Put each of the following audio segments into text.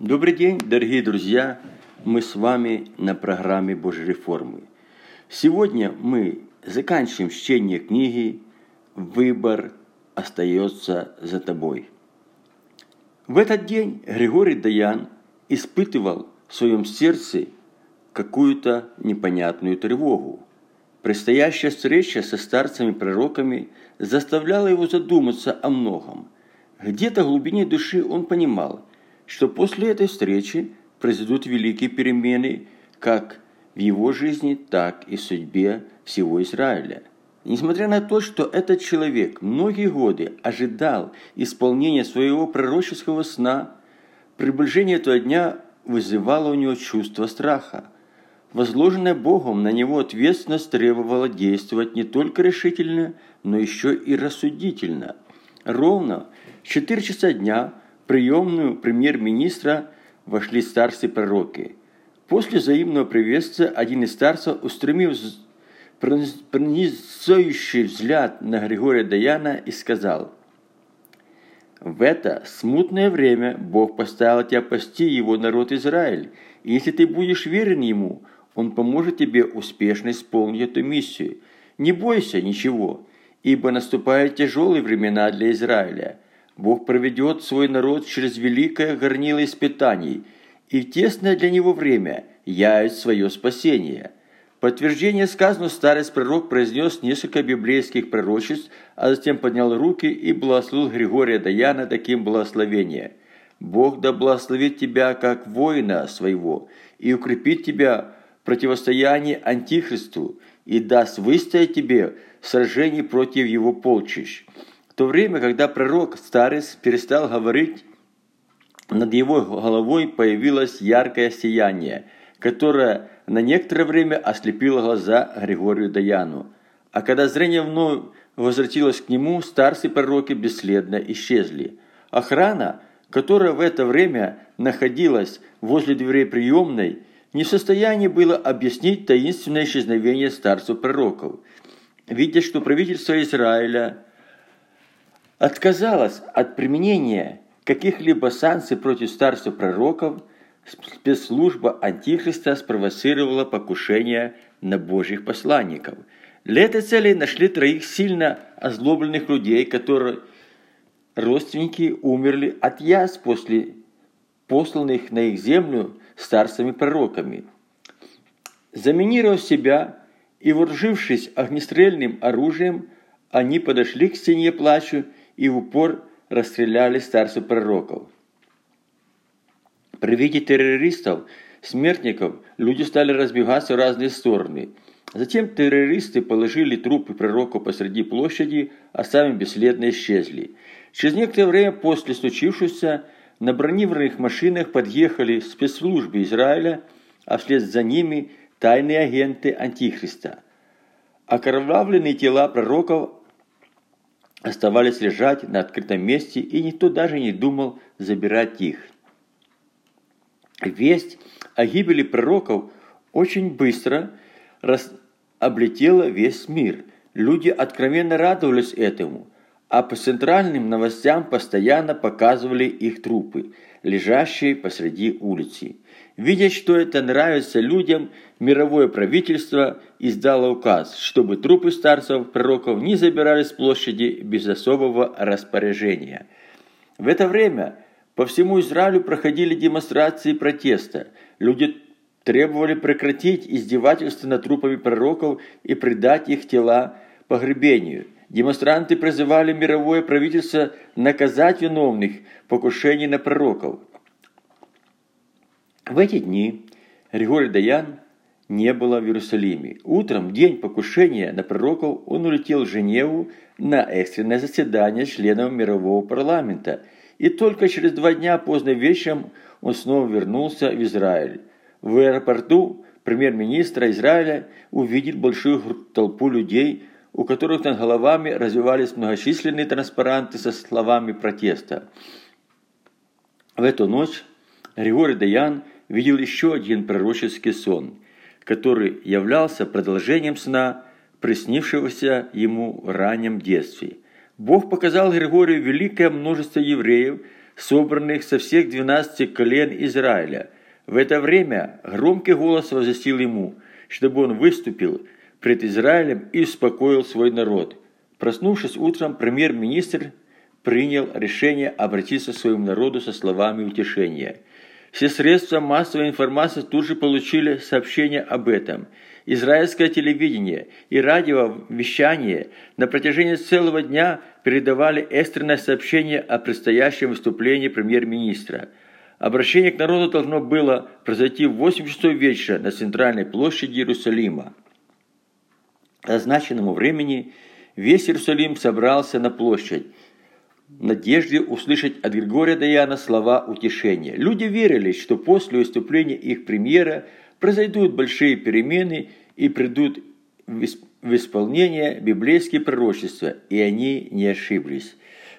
Добрый день, дорогие друзья! Мы с вами на программе Божьей реформы. Сегодня мы заканчиваем чтение книги «Выбор остается за тобой». В этот день Григорий Даян испытывал в своем сердце какую-то непонятную тревогу. Предстоящая встреча со старцами-пророками заставляла его задуматься о многом. Где-то в глубине души он понимал, что после этой встречи произойдут великие перемены как в его жизни, так и в судьбе всего Израиля. Несмотря на то, что этот человек многие годы ожидал исполнения своего пророческого сна, приближение этого дня вызывало у него чувство страха. Возложенная Богом на него ответственность требовала действовать не только решительно, но еще и рассудительно. Ровно в 4 часа дня приемную премьер-министра вошли старцы пророки. После взаимного приветствия один из старцев, устремив пронизающий взгляд на Григория Даяна и сказал, «В это смутное время Бог поставил тебя пасти его народ Израиль, и если ты будешь верен ему, он поможет тебе успешно исполнить эту миссию. Не бойся ничего, ибо наступают тяжелые времена для Израиля. Бог проведет свой народ через великое горнило испытаний, и в тесное для него время явит свое спасение». подтверждение сказанного старец пророк произнес несколько библейских пророчеств, а затем поднял руки и благословил Григория Даяна таким благословением. «Бог да благословит тебя, как воина своего, и укрепит тебя противостоянии Антихристу и даст выстоять тебе в сражении против его полчищ. То время, когда пророк Старец перестал говорить, над его головой появилось яркое сияние, которое на некоторое время ослепило глаза Григорию Даяну. А когда зрение вновь возвратилось к нему, старцы пророки бесследно исчезли. Охрана, которая в это время находилась возле дверей приемной, не в состоянии было объяснить таинственное исчезновение старцев пророков. Видя, что правительство Израиля отказалось от применения каких-либо санкций против старцев пророков, спецслужба Антихриста спровоцировала покушение на божьих посланников. Для этой цели нашли троих сильно озлобленных людей, которые родственники умерли от яз после посланных на их землю старцами-пророками. Заминировав себя и вооружившись огнестрельным оружием, они подошли к стене плачу и в упор расстреляли старцев пророков. При виде террористов, смертников, люди стали разбегаться в разные стороны. Затем террористы положили трупы пророков посреди площади, а сами бесследно исчезли. Через некоторое время после случившегося на бронированных машинах подъехали спецслужбы Израиля, а вслед за ними тайные агенты Антихриста. Окровавленные тела пророков оставались лежать на открытом месте, и никто даже не думал забирать их. Весть о гибели пророков очень быстро рас... облетела весь мир. Люди откровенно радовались этому – а по центральным новостям постоянно показывали их трупы, лежащие посреди улицы. Видя, что это нравится людям, мировое правительство издало указ, чтобы трупы старцев пророков не забирали с площади без особого распоряжения. В это время по всему Израилю проходили демонстрации протеста. Люди требовали прекратить издевательство над трупами пророков и предать их тела погребению – Демонстранты призывали мировое правительство наказать виновных покушений на пророков. В эти дни Григорий Даян не было в Иерусалиме. Утром, день покушения на пророков, он улетел в Женеву на экстренное заседание членов мирового парламента. И только через два дня поздно вечером он снова вернулся в Израиль. В аэропорту премьер-министра Израиля увидел большую толпу людей, у которых над головами развивались многочисленные транспаранты со словами протеста. В эту ночь Григорий Даян видел еще один пророческий сон, который являлся продолжением сна, приснившегося ему в раннем детстве. Бог показал Григорию великое множество евреев, собранных со всех двенадцати колен Израиля. В это время громкий голос возвестил ему, чтобы он выступил пред Израилем и успокоил свой народ. Проснувшись утром, премьер-министр принял решение обратиться к своему народу со словами утешения. Все средства массовой информации тут же получили сообщение об этом. Израильское телевидение и радиовещание на протяжении целого дня передавали экстренное сообщение о предстоящем выступлении премьер-министра. Обращение к народу должно было произойти в 8 часов вечера на центральной площади Иерусалима. К означенному времени весь Иерусалим собрался на площадь, надежде услышать от Григория Даяна слова утешения. Люди верили, что после выступления их премьера произойдут большие перемены и придут в исполнение библейские пророчества, и они не ошиблись.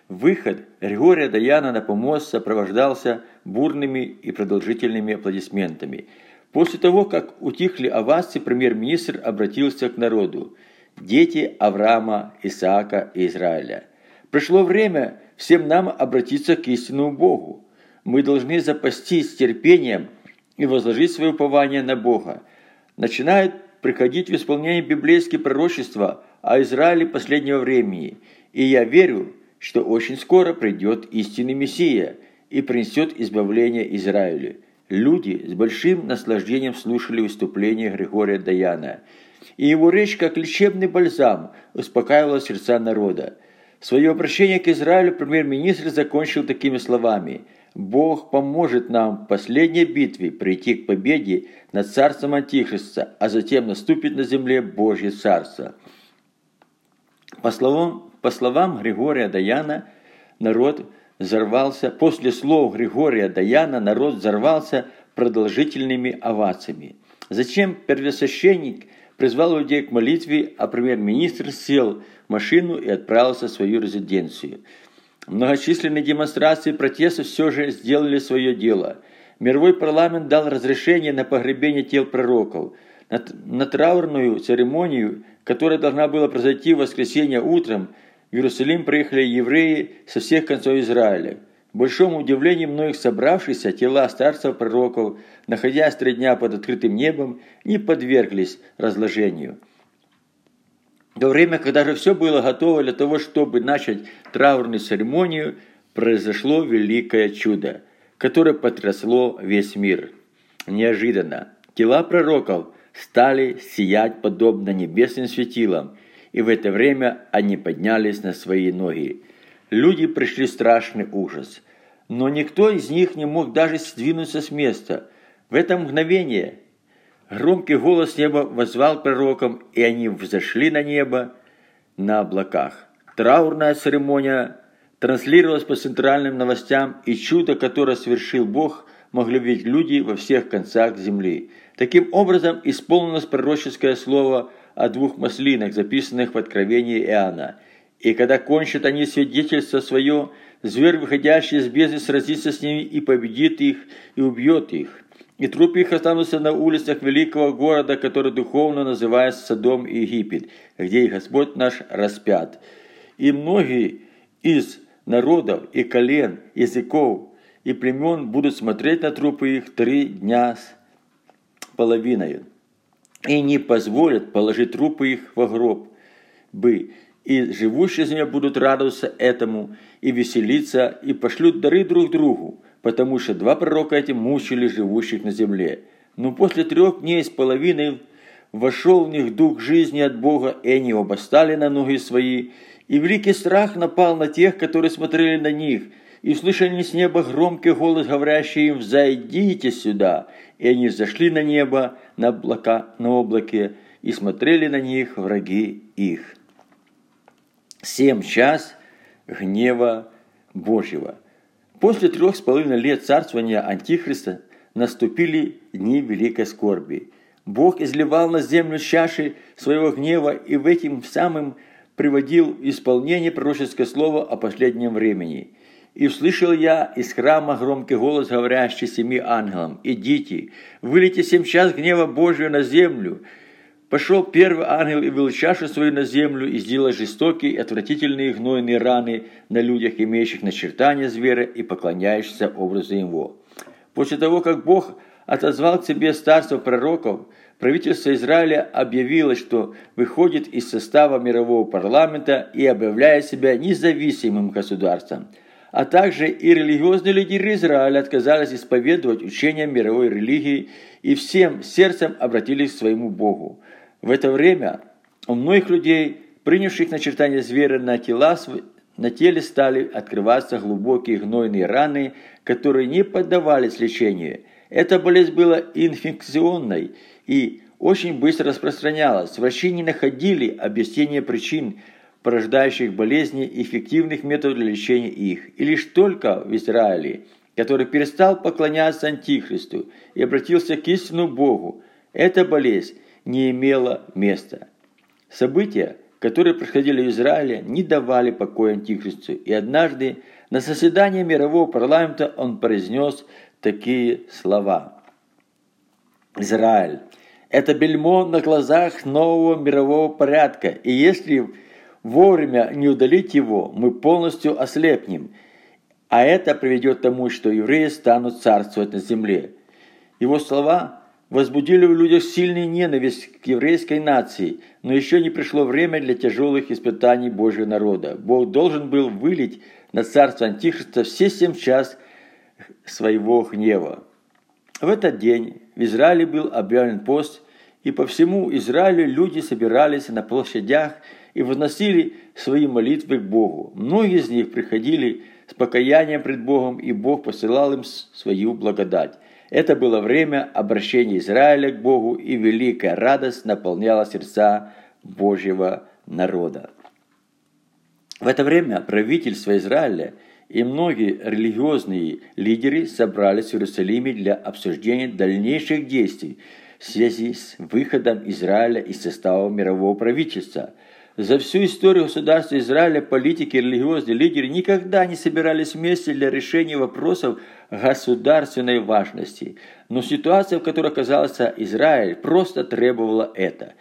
Выход Григория Даяна на помост сопровождался бурными и продолжительными аплодисментами. После того, как утихли овации, премьер-министр обратился к народу. «Дети Авраама, Исаака и Израиля». Пришло время всем нам обратиться к истинному Богу. Мы должны запастись терпением и возложить свое упование на Бога. Начинает приходить в исполнение библейские пророчества о Израиле последнего времени. И я верю, что очень скоро придет истинный Мессия и принесет избавление Израилю. Люди с большим наслаждением слушали выступление Григория Даяна. И его речь, как лечебный бальзам, успокаивала сердца народа. Свое обращение к Израилю премьер-министр закончил такими словами «Бог поможет нам в последней битве прийти к победе над царством Антихриста, а затем наступит на земле Божье царство». По словам, по словам Григория Даяна, народ взорвался, после слов Григория Даяна народ взорвался продолжительными овациями. Зачем первосвященник призвал людей к молитве, а премьер-министр сел машину и отправился в свою резиденцию. Многочисленные демонстрации протеста все же сделали свое дело. Мировой парламент дал разрешение на погребение тел пророков. На, траурную церемонию, которая должна была произойти в воскресенье утром, в Иерусалим приехали евреи со всех концов Израиля. К большому удивлению многих собравшихся тела старцев пророков, находясь три дня под открытым небом, не подверглись разложению. То время, когда же все было готово для того, чтобы начать траурную церемонию, произошло великое чудо, которое потрясло весь мир. Неожиданно тела пророков стали сиять подобно небесным светилам, и в это время они поднялись на свои ноги. Люди пришли в страшный ужас, но никто из них не мог даже сдвинуться с места. В это мгновение громкий голос неба возвал пророкам, и они взошли на небо на облаках. Траурная церемония транслировалась по центральным новостям, и чудо, которое совершил Бог, могли видеть люди во всех концах земли. Таким образом, исполнилось пророческое слово о двух маслинах, записанных в Откровении Иоанна. «И когда кончат они свидетельство свое, зверь, выходящий из бездны, сразится с ними и победит их, и убьет их. И трупы их останутся на улицах великого города, который духовно называется Содом и Египет, где и Господь наш распят. И многие из народов и колен, языков и племен будут смотреть на трупы их три дня с половиной и не позволят положить трупы их во гроб бы, и живущие земля будут радоваться этому и веселиться, и пошлют дары друг другу, потому что два пророка эти мучили живущих на земле. Но после трех дней с половиной вошел в них дух жизни от Бога, и они оба стали на ноги свои, и великий страх напал на тех, которые смотрели на них, и услышали с неба громкий голос, говорящий им «Взойдите сюда!» И они взошли на небо, на, облака, на облаке, и смотрели на них враги их. Семь час гнева Божьего. После трех с половиной лет царствования Антихриста наступили дни великой скорби. Бог изливал на землю чаши своего гнева и в этим самым приводил исполнение пророческое слово о последнем времени. «И услышал я из храма громкий голос, говорящий семи ангелам, «Идите, вылейте семь час гнева Божию на землю, Пошел первый ангел и выл чашу свою на землю и сделал жестокие отвратительные гнойные раны на людях, имеющих начертания зверя и поклоняющихся образу его. После того, как Бог отозвал к себе старцев пророков, правительство Израиля объявило, что выходит из состава мирового парламента и объявляет себя независимым государством. А также и религиозные лидеры Израиля отказались исповедовать учения мировой религии и всем сердцем обратились к своему Богу. В это время у многих людей, принявших начертание зверя на тела, на теле стали открываться глубокие гнойные раны, которые не поддавались лечению – эта болезнь была инфекционной и очень быстро распространялась. Врачи не находили объяснения причин, порождающих болезни и эффективных методов для лечения их. И лишь только в Израиле, который перестал поклоняться Антихристу и обратился к истинному Богу, эта болезнь не имела места. События, которые происходили в Израиле, не давали покоя Антихристу. И однажды на заседании мирового парламента он произнес такие слова. Израиль – это бельмо на глазах нового мирового порядка, и если вовремя не удалить его, мы полностью ослепнем, а это приведет к тому, что евреи станут царствовать на земле. Его слова возбудили в людях сильную ненависть к еврейской нации, но еще не пришло время для тяжелых испытаний Божьего народа. Бог должен был вылить на царство Антихриста все семь час – своего гнева. В этот день в Израиле был объявлен пост, и по всему Израилю люди собирались на площадях и возносили свои молитвы к Богу. Многие из них приходили с покаянием пред Богом, и Бог посылал им свою благодать. Это было время обращения Израиля к Богу, и великая радость наполняла сердца Божьего народа. В это время правительство Израиля – и многие религиозные лидеры собрались в Иерусалиме для обсуждения дальнейших действий в связи с выходом Израиля из состава мирового правительства. За всю историю государства Израиля политики и религиозные лидеры никогда не собирались вместе для решения вопросов государственной важности. Но ситуация, в которой оказался Израиль, просто требовала это.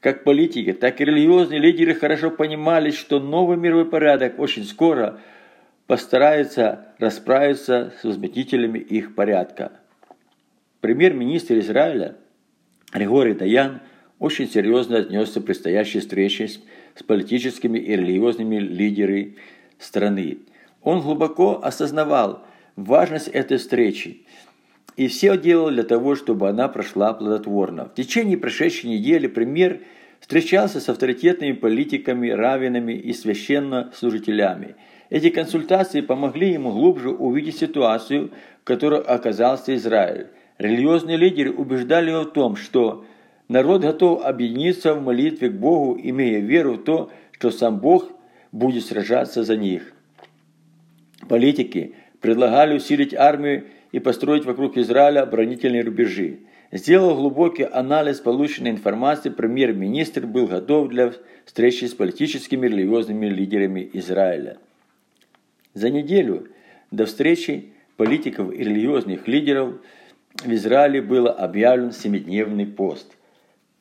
Как политики, так и религиозные лидеры хорошо понимали, что новый мировой порядок очень скоро – постарается расправиться с возмутителями их порядка. Премьер-министр Израиля Григорий Даян очень серьезно отнесся к предстоящей встрече с политическими и религиозными лидерами страны. Он глубоко осознавал важность этой встречи и все делал для того, чтобы она прошла плодотворно. В течение прошедшей недели премьер встречался с авторитетными политиками, раввинами и священнослужителями – эти консультации помогли ему глубже увидеть ситуацию, в которой оказался Израиль. Религиозные лидеры убеждали его в том, что народ готов объединиться в молитве к Богу, имея веру в то, что сам Бог будет сражаться за них. Политики предлагали усилить армию и построить вокруг Израиля оборонительные рубежи. Сделав глубокий анализ полученной информации, премьер-министр был готов для встречи с политическими и религиозными лидерами Израиля. За неделю до встречи политиков и религиозных лидеров в Израиле было объявлен семидневный пост.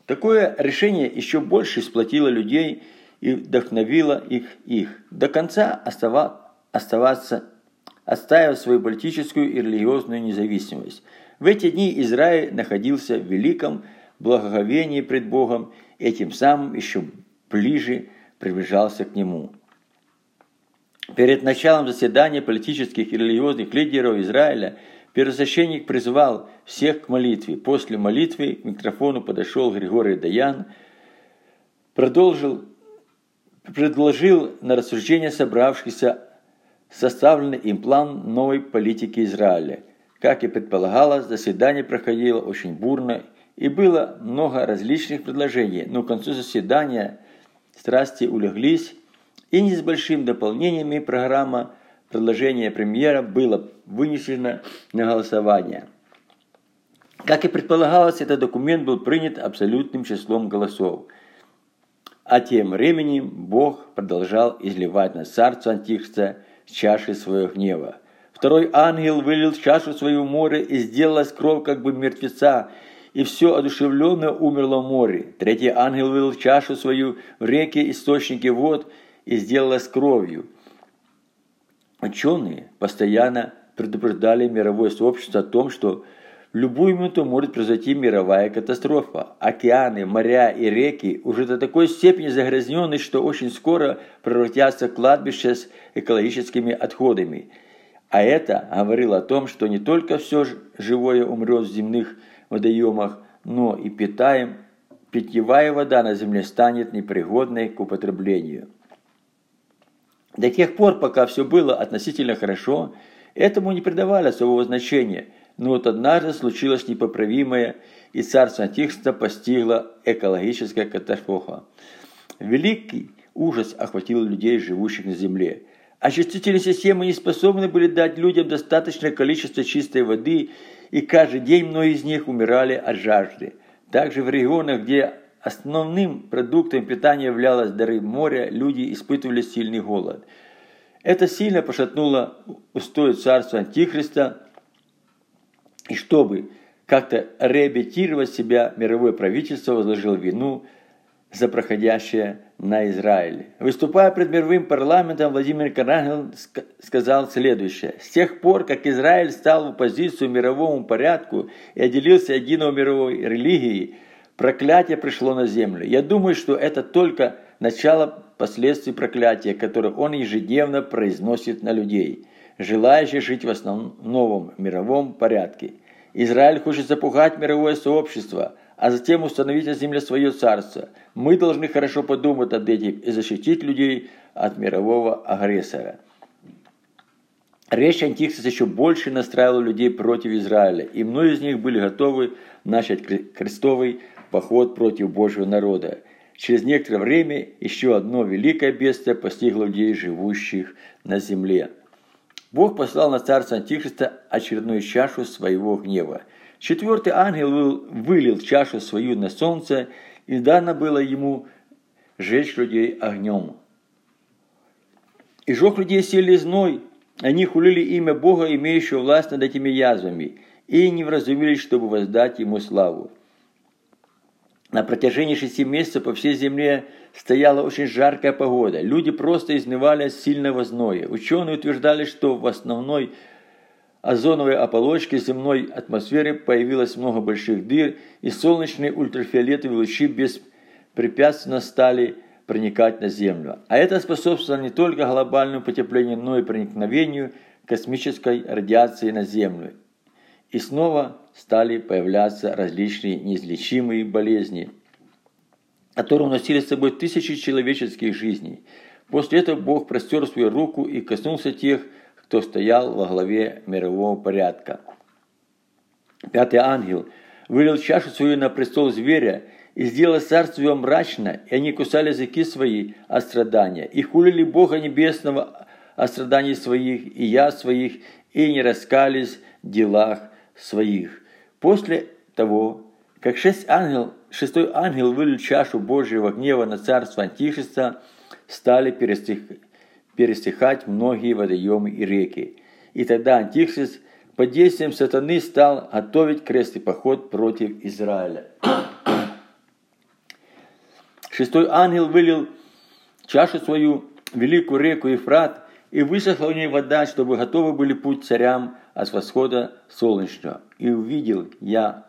Такое решение еще больше сплотило людей и вдохновило их. их. До конца остава, оставаться, отстаивать свою политическую и религиозную независимость. В эти дни Израиль находился в великом благоговении пред Богом, и этим самым еще ближе приближался к Нему. Перед началом заседания политических и религиозных лидеров Израиля первосвященник призвал всех к молитве. После молитвы к микрофону подошел Григорий Даян, продолжил, предложил на рассуждение собравшихся составленный им план новой политики Израиля. Как и предполагалось, заседание проходило очень бурно и было много различных предложений, но к концу заседания страсти улеглись, и не с большим дополнениями программа предложения премьера было вынесено на голосование. Как и предполагалось, этот документ был принят абсолютным числом голосов. А тем временем Бог продолжал изливать на царство Антихриста чаши своего гнева. Второй ангел вылил чашу свою море, и сделалась кровь как бы мертвеца, и все одушевленно умерло в море. Третий ангел вылил чашу свою в реки, источники вод, и сделалась кровью. Ученые постоянно предупреждали мировое сообщество о том, что в любую минуту может произойти мировая катастрофа. Океаны, моря и реки уже до такой степени загрязнены, что очень скоро превратятся в кладбище с экологическими отходами. А это говорило о том, что не только все живое умрет в земных водоемах, но и питаем, питьевая вода на земле станет непригодной к употреблению. До тех пор, пока все было относительно хорошо, этому не придавали особого значения. Но вот однажды случилось непоправимое, и царство Антихриста постигла экологическая катастрофа. Великий ужас охватил людей, живущих на земле. Очистительные системы не способны были дать людям достаточное количество чистой воды, и каждый день многие из них умирали от жажды. Также в регионах, где основным продуктом питания являлось дары моря, люди испытывали сильный голод. Это сильно пошатнуло устои царства Антихриста, и чтобы как-то реабилитировать себя, мировое правительство возложило вину за проходящее на Израиль. Выступая пред мировым парламентом, Владимир Карангел сказал следующее. С тех пор, как Израиль стал в оппозицию мировому порядку и отделился от единой мировой религии, проклятие пришло на землю. Я думаю, что это только начало последствий проклятия, которое он ежедневно произносит на людей, желающих жить в основном новом мировом порядке. Израиль хочет запугать мировое сообщество – а затем установить на земле свое царство. Мы должны хорошо подумать об этим и защитить людей от мирового агрессора. Речь Антихриста еще больше настраивала людей против Израиля, и многие из них были готовы начать крестовый поход против Божьего народа. Через некоторое время еще одно великое бедствие постигло людей, живущих на земле. Бог послал на царство Антихриста очередную чашу своего гнева – Четвертый ангел вылил чашу свою на солнце, и дано было ему жечь людей огнем. И жег людей сели зной, они хулили имя Бога, имеющего власть над этими язвами, и не вразумились, чтобы воздать ему славу. На протяжении шести месяцев по всей земле стояла очень жаркая погода. Люди просто изнывали от сильного зноя. Ученые утверждали, что в основной озоновой оболочке земной атмосферы появилось много больших дыр, и солнечные ультрафиолетовые лучи беспрепятственно стали проникать на Землю. А это способствовало не только глобальному потеплению, но и проникновению космической радиации на Землю. И снова стали появляться различные неизлечимые болезни, которые уносили с собой тысячи человеческих жизней. После этого Бог простер свою руку и коснулся тех, кто стоял во главе мирового порядка. Пятый ангел вылил чашу свою на престол зверя и сделал царство его мрачно, и они кусали языки свои от страдания, и хулили Бога Небесного о страданий своих, и я своих, и не раскались в делах своих. После того, как шесть ангел, шестой ангел вылил чашу Божьего гнева на царство Антихриста, стали перестихать пересыхать многие водоемы и реки. И тогда Антихрист под действием сатаны стал готовить крестный поход против Израиля. Шестой ангел вылил чашу свою, великую реку Ефрат, и высохла у ней вода, чтобы готовы были путь царям от восхода солнечного. И увидел я,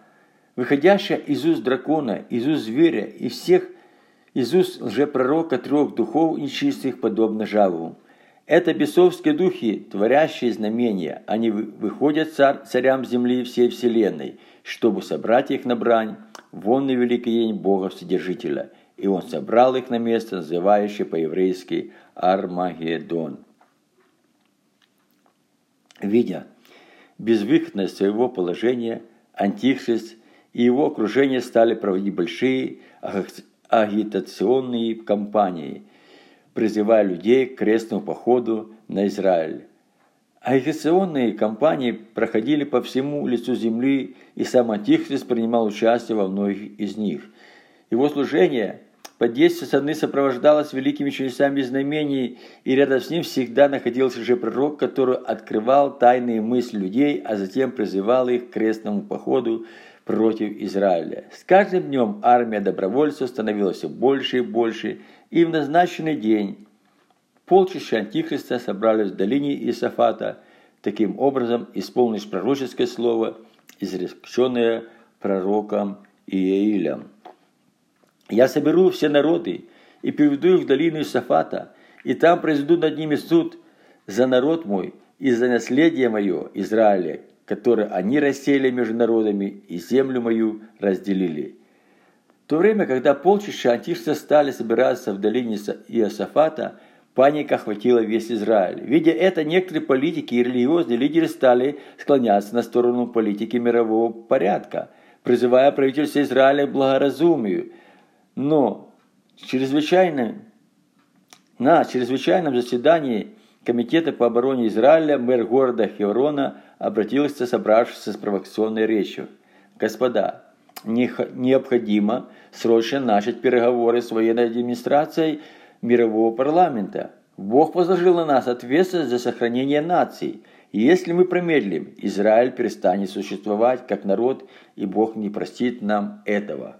выходящая из уст дракона, из уст зверя, и всех Иисус лжепророка трех духов нечистых, подобно жаву. Это бесовские духи, творящие знамения. Они выходят цар, царям земли всей вселенной, чтобы собрать их на брань, вон на великий день Бога Вседержителя. И он собрал их на место, называющее по-еврейски Армагеддон. Видя безвыходность своего положения, Антихрист и его окружение стали проводить большие агитационные кампании, призывая людей к крестному походу на Израиль. Агитационные кампании проходили по всему лицу земли, и сам Антихрист принимал участие во многих из них. Его служение под действием сатаны сопровождалось великими чудесами знамений, и рядом с ним всегда находился же пророк, который открывал тайные мысли людей, а затем призывал их к крестному походу против Израиля. С каждым днем армия добровольцев становилась все больше и больше, и в назначенный день полчища Антихриста собрались в долине Исафата, таким образом исполнишь пророческое слово, изреченное пророком Иеилем. «Я соберу все народы и приведу их в долину Исафата, и там произведу над ними суд за народ мой и за наследие мое Израиля, которое они рассеяли между народами и землю мою разделили. В то время, когда полчища антихриста стали собираться в долине Иосафата, паника охватила весь Израиль. Видя это, некоторые политики и религиозные лидеры стали склоняться на сторону политики мирового порядка, призывая правительство Израиля к благоразумию. Но чрезвычайно, на чрезвычайном заседании Комитета по обороне Израиля мэр города Хеврона обратился, собравшись с провокационной речью. «Господа, необходимо срочно начать переговоры с военной администрацией мирового парламента. Бог возложил на нас ответственность за сохранение наций. И если мы промедлим, Израиль перестанет существовать как народ, и Бог не простит нам этого».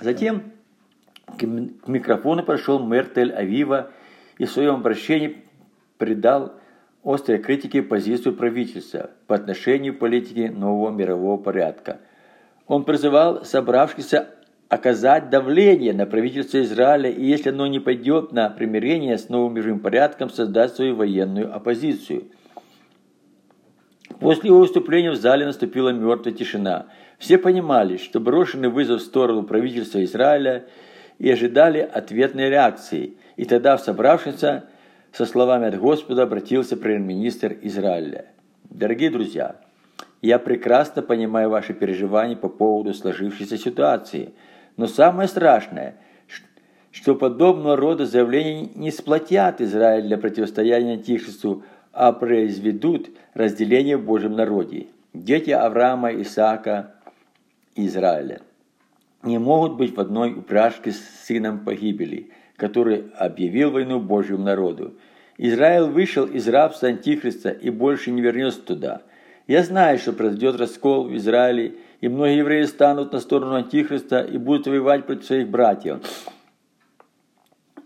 Затем к микрофону прошел мэр Тель-Авива и в своем обращении придал острой критике позицию правительства по отношению к политике нового мирового порядка. Он призывал собравшихся оказать давление на правительство Израиля и, если оно не пойдет на примирение с новым мировым порядком, создать свою военную оппозицию. После его выступления в зале наступила мертвая тишина. Все понимали, что брошенный вызов в сторону правительства Израиля и ожидали ответной реакции – и тогда в собравшихся со словами от Господа обратился премьер-министр Израиля. Дорогие друзья, я прекрасно понимаю ваши переживания по поводу сложившейся ситуации, но самое страшное, что подобного рода заявления не сплотят Израиль для противостояния Антихристу, а произведут разделение в Божьем народе. Дети Авраама, Исаака Израиля не могут быть в одной упряжке с сыном погибели – который объявил войну Божьему народу. Израиль вышел из рабства Антихриста и больше не вернется туда. Я знаю, что произойдет раскол в Израиле, и многие евреи станут на сторону Антихриста и будут воевать против своих братьев.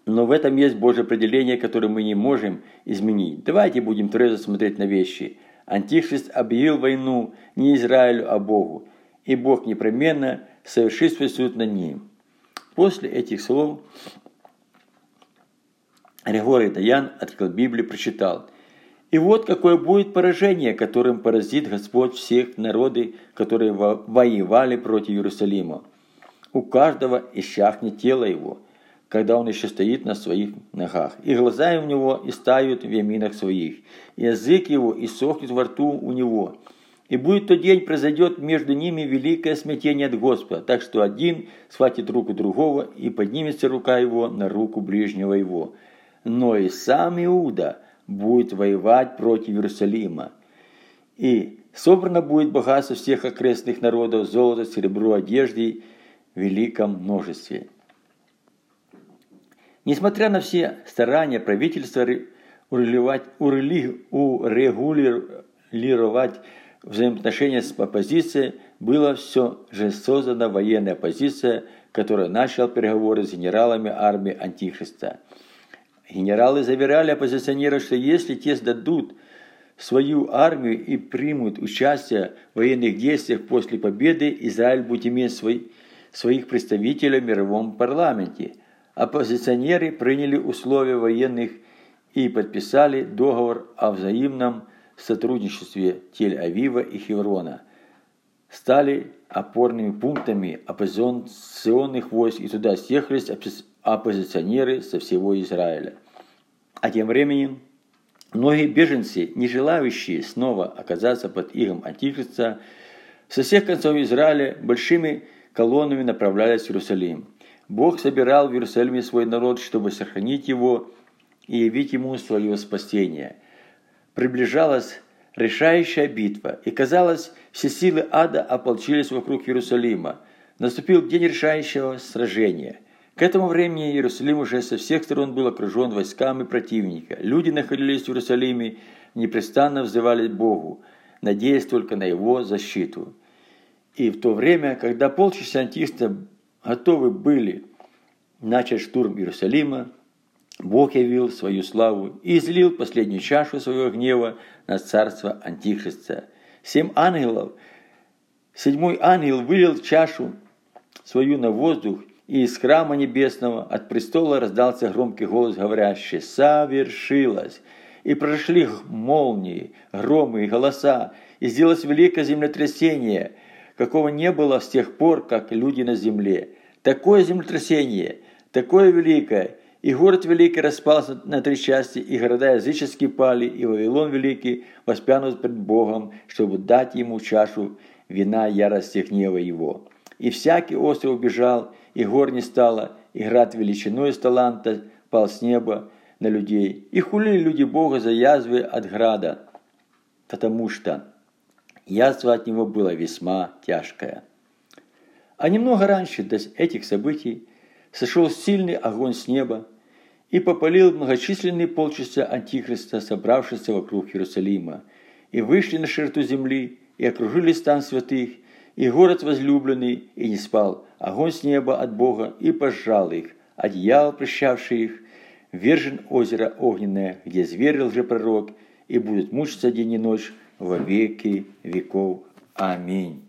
Но в этом есть Божье определение, которое мы не можем изменить. Давайте будем трезво смотреть на вещи. Антихрист объявил войну не Израилю, а Богу. И Бог непременно суд над ним. После этих слов Григорий Даян открыл Библию, прочитал. И вот какое будет поражение, которым поразит Господь всех народы, которые воевали против Иерусалима. У каждого исчахнет тело его, когда он еще стоит на своих ногах. И глаза у него истают в яминах своих, и язык его иссохнет во рту у него. И будет тот день, произойдет между ними великое смятение от Господа, так что один схватит руку другого, и поднимется рука его на руку ближнего его но и сам Иуда будет воевать против Иерусалима. И собрано будет богатство всех окрестных народов, золото, серебро, одежды в великом множестве. Несмотря на все старания правительства урегулировать, взаимоотношения с оппозицией, была все же создана военная оппозиция, которая начала переговоры с генералами армии Антихриста – Генералы заверяли оппозиционеров, что если те сдадут свою армию и примут участие в военных действиях после победы, Израиль будет иметь свой, своих представителей в мировом парламенте. Оппозиционеры приняли условия военных и подписали договор о взаимном сотрудничестве Тель-Авива и Хеврона. Стали опорными пунктами оппозиционных войск и туда съехались оппозиционеры со всего Израиля. А тем временем многие беженцы, не желающие снова оказаться под игом Антихриста, со всех концов Израиля большими колоннами направлялись в Иерусалим. Бог собирал в Иерусалиме свой народ, чтобы сохранить его и явить ему свое спасение. Приближалась решающая битва, и казалось, все силы ада ополчились вокруг Иерусалима. Наступил день решающего сражения – к этому времени Иерусалим уже со всех сторон был окружен войсками противника. Люди находились в Иерусалиме, непрестанно взывали Богу. надеясь только на его защиту. И в то время, когда полчища антихриста готовы были начать штурм Иерусалима, Бог явил свою славу и излил последнюю чашу своего гнева на царство Антихриста. Семь ангелов, седьмой ангел вылил чашу свою на воздух, и из храма небесного от престола раздался громкий голос, говорящий «Совершилось!» И прошли молнии, громы и голоса, и сделалось великое землетрясение, какого не было с тех пор, как люди на земле. Такое землетрясение, такое великое, и город великий распался на три части, и города языческие пали, и Вавилон великий воспянут пред Богом, чтобы дать ему чашу вина ярости гнева его. И всякий остров убежал, и гор не стало, и град величиной из таланта пал с неба на людей. И хулили люди Бога за язвы от града, потому что язва от него была весьма тяжкая. А немного раньше до этих событий сошел сильный огонь с неба и попалил многочисленные полчаса Антихриста, собравшихся вокруг Иерусалима, и вышли на широту земли, и окружили стан святых, и город возлюбленный, и не спал огонь с неба от Бога, и пожрал их, одеял, прощавший их, вержен озеро огненное, где зверь лжепророк, и будут мучиться день и ночь во веки веков. Аминь.